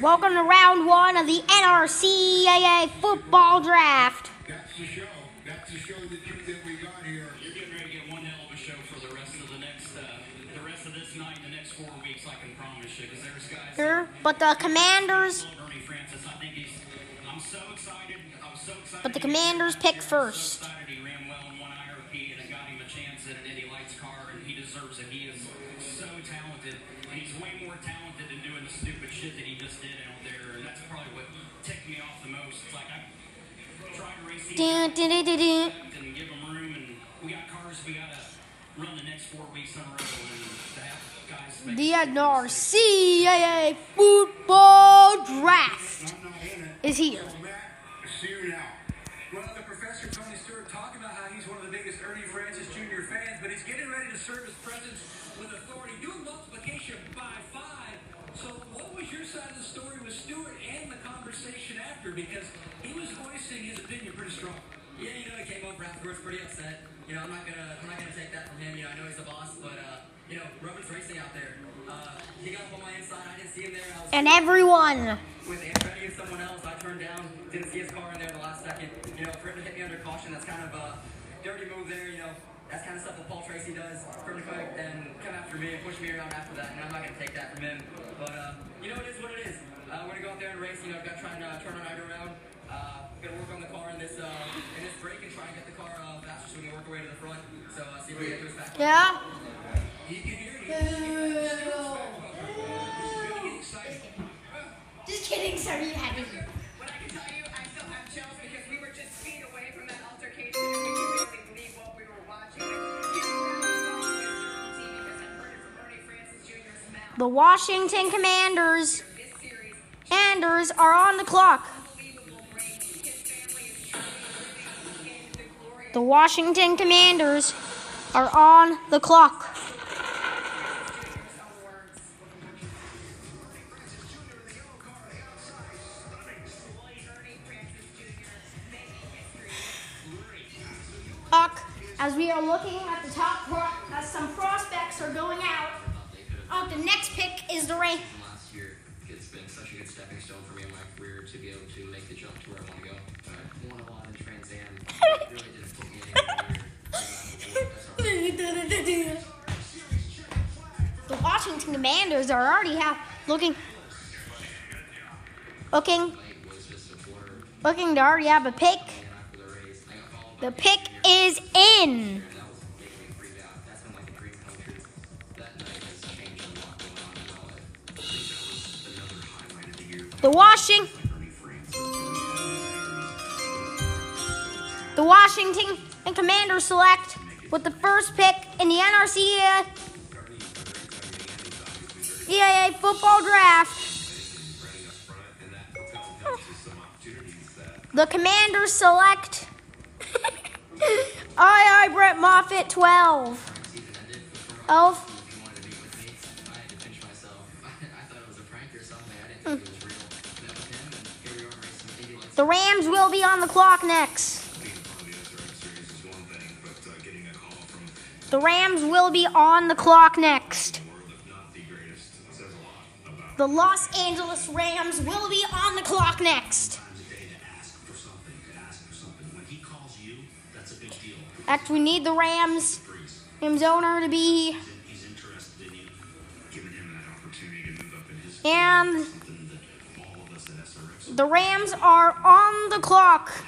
Welcome to round one of the NRCAA football draft. That's the show. That's the show that, you, that we got here. You're getting ready to get one hell of a show for the rest of the next, uh, the rest of this night, and the next four weeks. I can promise you, because there's guys. Here, But the Commanders, Ernie Francis, I think he's. I'm so excited. I was so excited. but the Commanders pick here. first. Talented. And he's way more talented than doing the stupid shit that he just did out there, and that's probably what ticked me off the most. It's like I tried to race these and give them room. And we got cars we got to run the next four weeks in a row. And to have guys the NRCAA football draft I'm not in it. is here. Oh, See you now. Well, the professor Tony Stewart talking about how he's one of the biggest Ernie Francis Jr. fans, but he's getting ready to serve his presence with authority, doing multiplication by five. So, what was your side of the story with Stewart and the conversation after? Because he was voicing his opinion pretty strong. Yeah, you know, he came over afterwards pretty upset. You know, I'm not gonna, I'm not gonna take that from him. You know, I know he's the boss, but uh, you know, Roman's racing out there. Uh, he got up on my inside. I didn't see him there. I was And everyone, with him trying to get someone else. I turned down, didn't see his car in there the last second. You know, for him to hit me under caution, that's kind of a dirty move there. You know, that's kind of stuff that Paul Tracy does. To come and come after me and push me around after that, and I'm not gonna take that from him. But uh, you know, it is what it is. Uh, we're gonna go out there and race. You know, I've got to try and uh, turn our night around. Uh, gonna work on the car in this uh, in this break and try and get the car uh, faster so we can work our way to the front. So uh, see if we can get to his back. yeah. You can hear it. Just kidding, sir. You had The Washington Commanders Commanders are on the clock. the Washington Commanders are on the clock. as we are looking at the top, as some prospects are going out. Oh, the next pick is the Ray. last year. It's been such a good stepping stone for me in my career to be able to make the jump to where I want to go. I won a lot in Trans Am. really didn't put me anywhere near. That's all right. The Washington Commanders are already have looking, looking, It was just a looking to already have a pick. after the race. I got followed The pick is in. The year. The Washington, and Commanders select with the first pick in the NRCAA EAA football draft. The Commanders select. aye, Brett Moffitt, 12. Elf. The Rams will be on the clock next. The Rams will be on the clock next. The Los Angeles Rams will be on the clock next. Act, we need the Rams, Rams owner to be, He's the Rams are on the clock.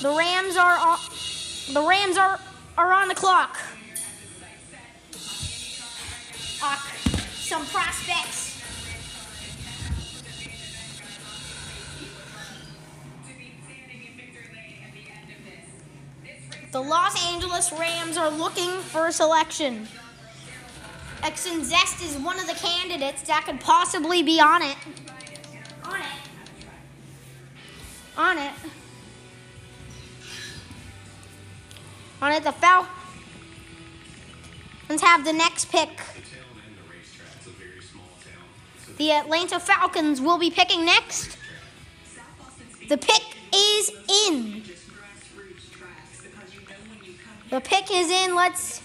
The Rams are on, the Rams are are on the clock. Uh, some prospects. The Los Angeles Rams are looking for a selection. Exxon Zest is one of the candidates that could possibly be on it. On it. On it, the foul. Let's have the next pick. The town and the racetrack's a very small town. So The Atlanta Falcons will be picking next. The pick is in. The pick is in. Let's.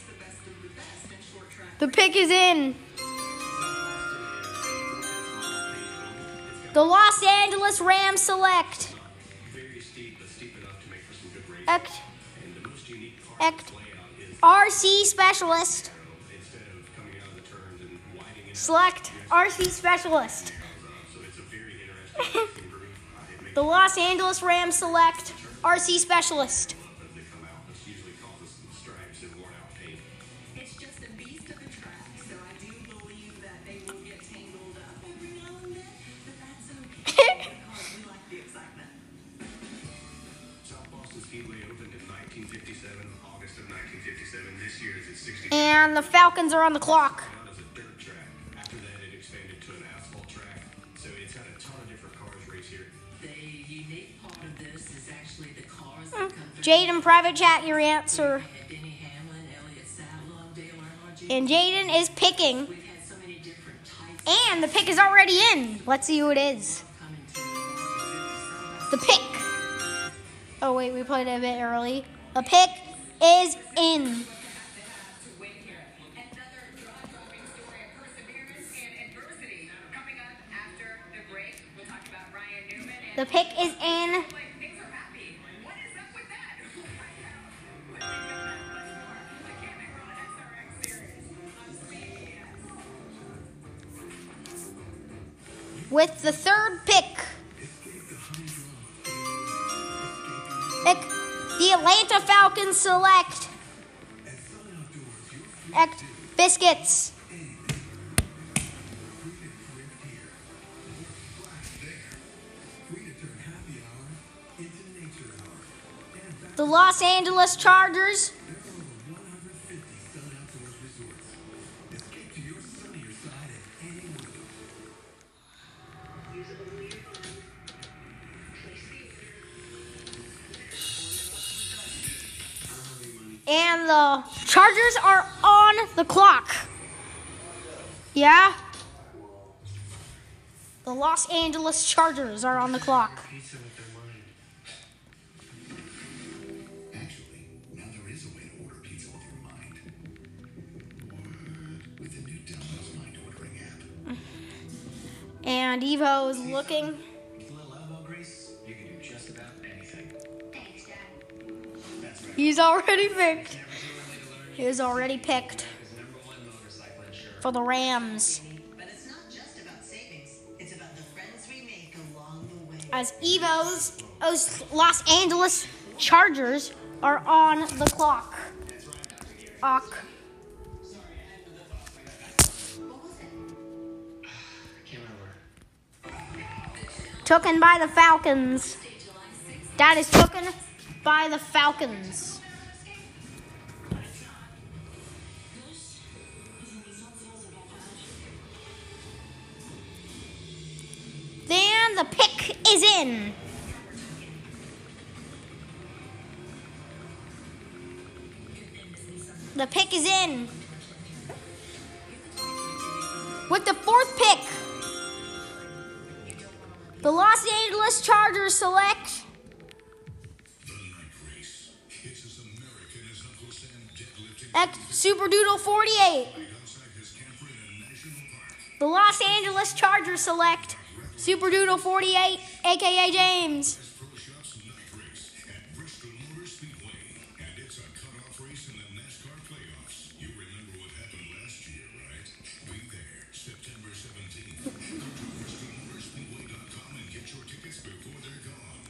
The pick is in. The Los Angeles Rams select layout is RC Specialist. Select RC Specialist. The Los Angeles Rams select RC Specialist. Is actually the cars that hmm. come through. Jaden, private chat your answer. Denny Hamlin, Elliott Sadler, Dale Earnhardt And Jaden is picking. We've had so many different types And the pick is already in. Let's see who it is. the The pick. Oh, wait, we played it a bit early. A pick is in. the The pick is in. with that? We'll find Falcons select Ec- biscuits. The Los Angeles Chargers the Chargers are on the clock. Yeah? The Los Angeles Chargers are on the clock. And Evo is looking. He's already picked. He is already picked for the Rams. As Evo's Os- Los Angeles Chargers are on the clock. Ock. Taken by the Falcons. That is taken by the Falcons. The pick is in. The pick is in. With the fourth pick, the Los Angeles Chargers select Super Doodle 48. outside his camper in a national park. The Los Angeles Chargers select Super Doodle 48, aka James. Pro Shops night race at Bristol Motor Speedway. And it's a cutoff race in the NASCAR playoffs. You remember what happened last year, right? Be there September 17th. Go to BristolMotorspeedway.com and get your tickets before they're gone.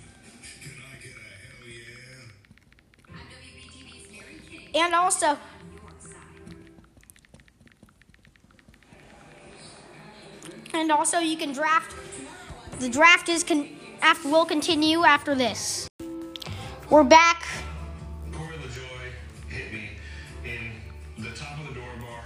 Can I get a hell yeah? I'm WBTV's Gary King. And also, and also you can draft. The draft is con- after will continue after this. We're back. Corey LaJoie hit me in the top of the door bar,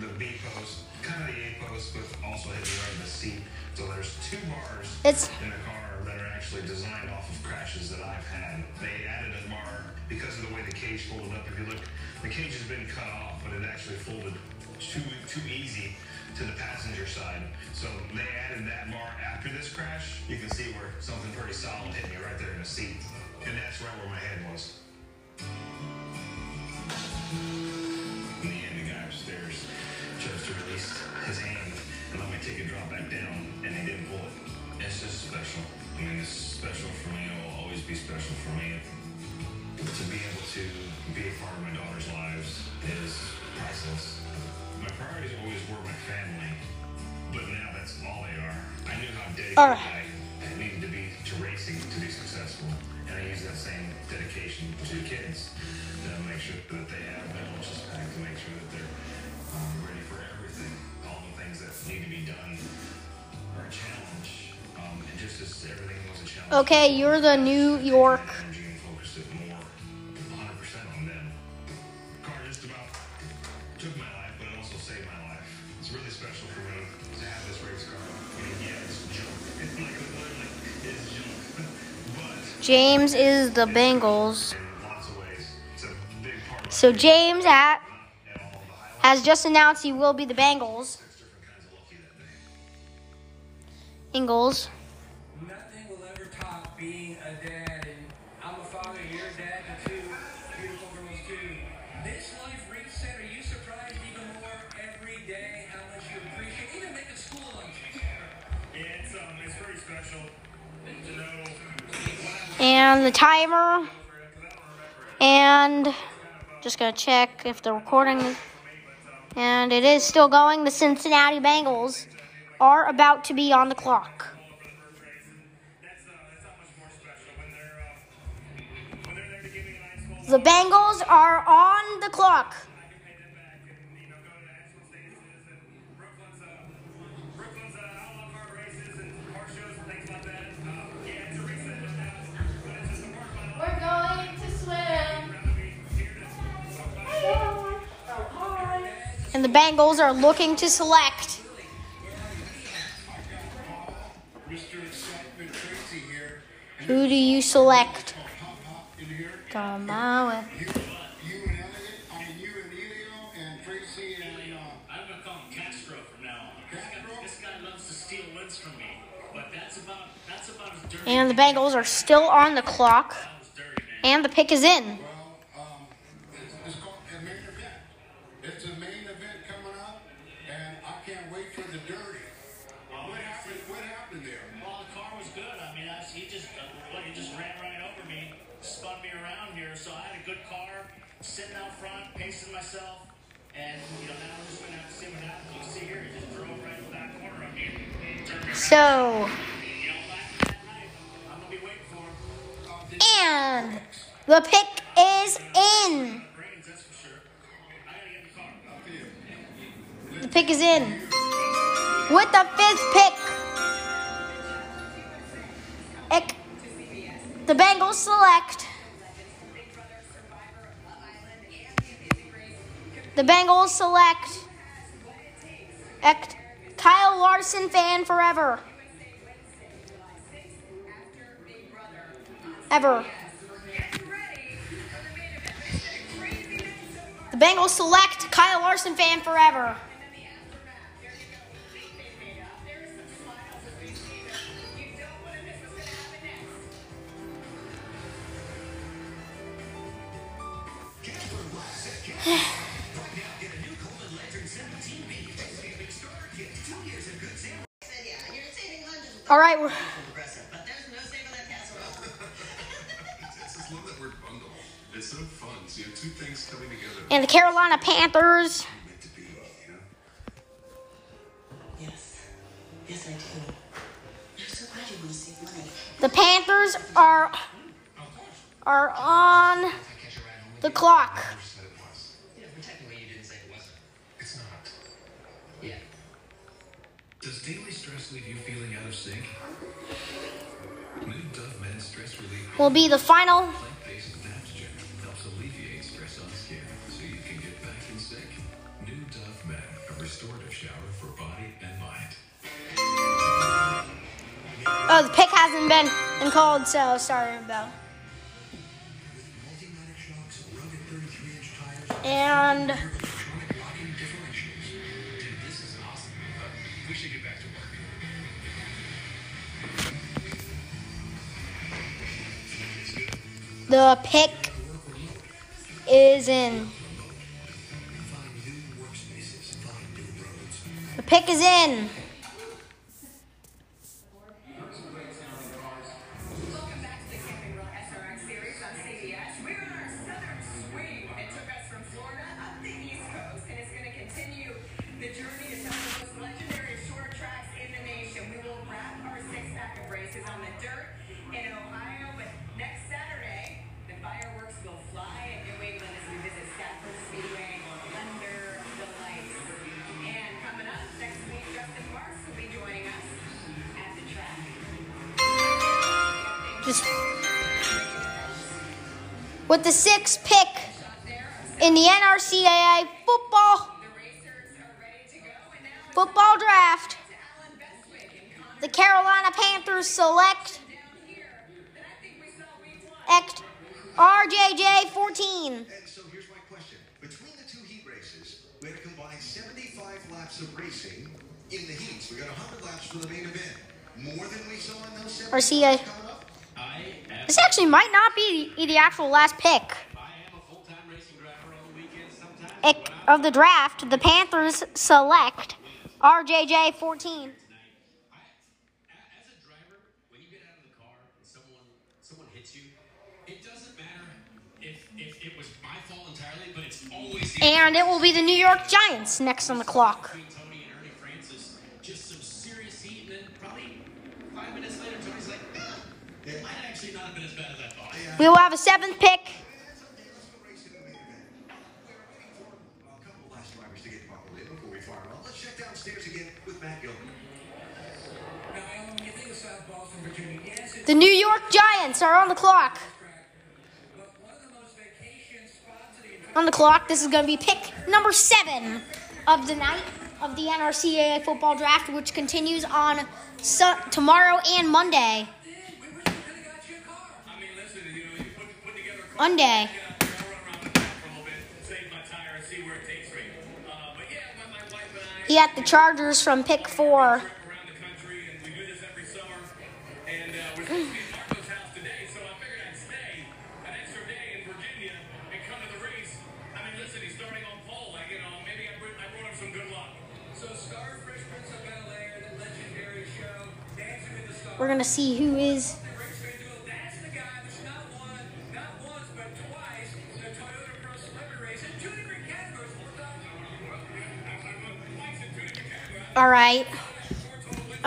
the B post, kind of the A post, but also hit me right in the seat. So there's two bars It's in the car that are actually designed off of crashes that I've had. They added a bar because of the way the cage folded up. If you look, the cage has been cut off, but it actually folded too too easy to the passenger side. So they added that bar after this crash. You can see where something pretty solid hit me right there in the seat, and that's right where my head was. In the end, the guy upstairs chose to release his hand and let my ticket drop back down, and he didn't pull it. it's just special. I mean, it's special for me. It will always be special for me. To be able to be a part of my daughter's lives is priceless. My priorities All right. I needed to be to racing to be successful, and I use that same dedication to kids to make sure that they have their lunches to make sure that they're um, ready for everything, all the things that need to be done are a challenge, um, and just as everything was a challenge. Okay, you're the New York. James is the Bengals. So James at, has just announced he will be the Bengals. Ingles. And the timer. And just gonna check if the recording. And it is still going. The Cincinnati Bengals are about to be on the clock. The Bengals are on the clock. And the Bengals are looking to select. Mr. Excitement Tracy here. And Who do you select? hop hop in here. Come on. And Elliot, I you and Elio and Tracy and I'm gonna call him Castro from now on. This guy, Castro? this guy loves to steal wins from me, but that's about that's about as dirty. And the Bengals are still on the clock. That was dirty, man. And the pick is in. Him. and the pick is in. The pick is in. With the fifth pick, Ick. the Bengals select. The Bengals select. Ick. Kyle Larson fan forever. Ever. The Bengals select Kyle Larson fan forever. That word bundle. It's so fun. So you have two things coming together. and the Carolina Panthers. Yes. Yes, I do. The Panthers are are on the clock. Said it was. Yeah, but technically you didn't say it wasn't. It's not. Yeah. Does daily stress leave you feeling out of sync? New Dove Men Stress Relief Will be the final. plant-based adaptogen helps alleviate stress on skin so you can get back in sync. New Dove Men, a restorative shower for body and mind. Oh, the pick hasn't been, been called, so sorry about. Multi-matic shocks, rugged 33-inch tires, And the pick is in. The pick is in. Just with the sixth pick in the NRCAA football football draft, the Carolina Panthers select Ect RJJ 14. So here's my question. Between the two heat races, we had combined 75 laps of racing in the heats. We got 100 laps for the main event. More than we saw in those 70 RCA. This actually might not be the actual last pick Ick of the draft. The Panthers select RJJ 14. As a driver, when you get out of the car and someone someone hits you, it doesn't matter if if it was my fault entirely, but it's always And it will be the New York Giants next on the clock. Of will have a seventh pick. The New York Giants are on the clock. On the clock, this is going to be pick number seven of the night of the NRCAA football draft, which continues on su- tomorrow and Monday. Put together a car, Monday. get out there, I'll run around the back for a little bit, save my tire, and see where it takes me. Uh, but yeah, my, my wife and I He got the Chargers from pick four. trip around the country, and we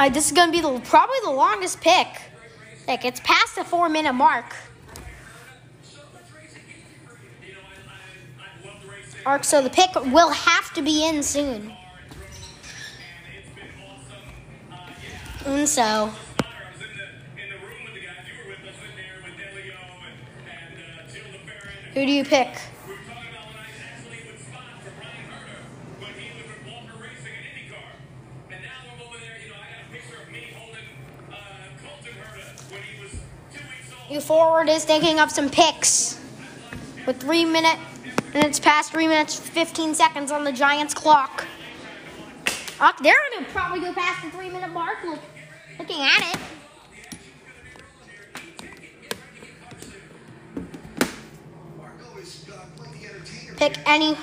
Uh, this is going to be the, probably the longest pick. Like, it's past the four minute mark. Arc, so the pick will have to be in soon. And so, I was in the, You forward is thinking of some picks with three minutes, and it's past three minutes fifteen seconds on the Giants clock. Uh, they're gonna probably go past the three minute mark. Look, looking at it. Pick any.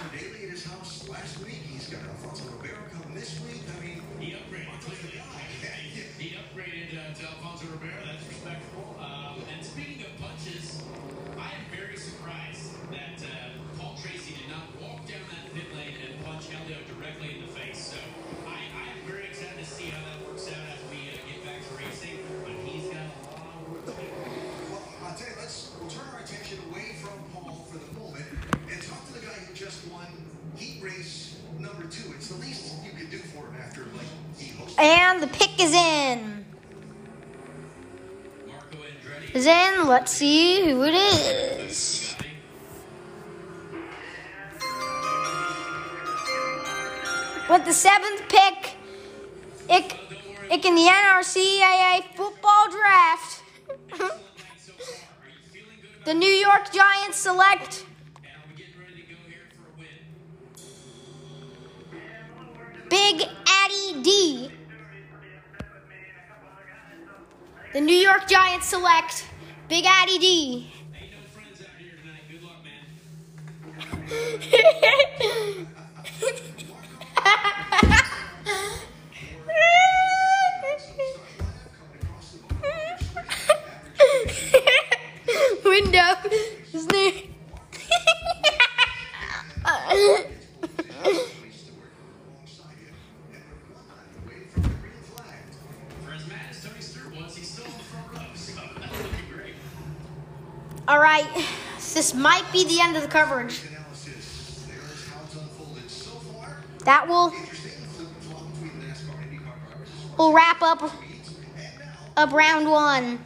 And the pick is in. Is in. Let's see who it is. With the seventh pick, it, it in the NRCAA football draft. the New York Giants select? Big Addy D. The New York Giants select Big Addy D. Ain't no be the end of the coverage. That will will wrap up up round one.